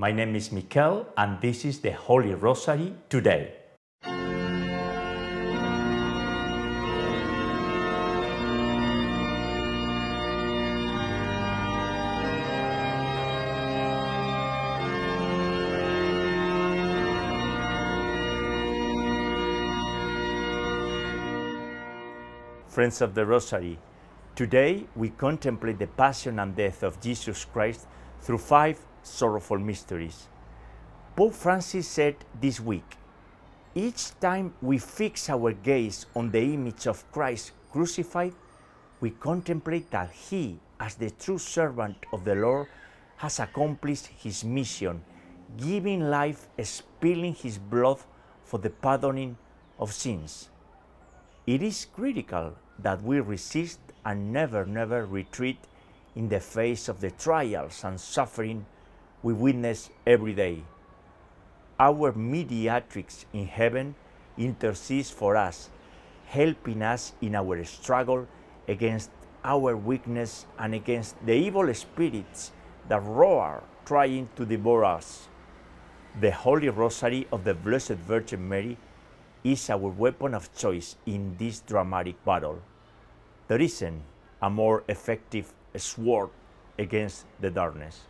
My name is Mikel, and this is the Holy Rosary today. Friends of the Rosary, today we contemplate the passion and death of Jesus Christ through five sorrowful mysteries. Pope Francis said this week each time we fix our gaze on the image of Christ crucified, we contemplate that He, as the true servant of the Lord, has accomplished His mission, giving life, spilling His blood for the pardoning of sins. It is critical that we resist and never, never retreat in the face of the trials and suffering we witness every day. Our mediatrix in heaven intercedes for us, helping us in our struggle against our weakness and against the evil spirits that roar trying to devour us. The Holy Rosary of the Blessed Virgin Mary is our weapon of choice in this dramatic battle. There isn't a more effective sword against the darkness.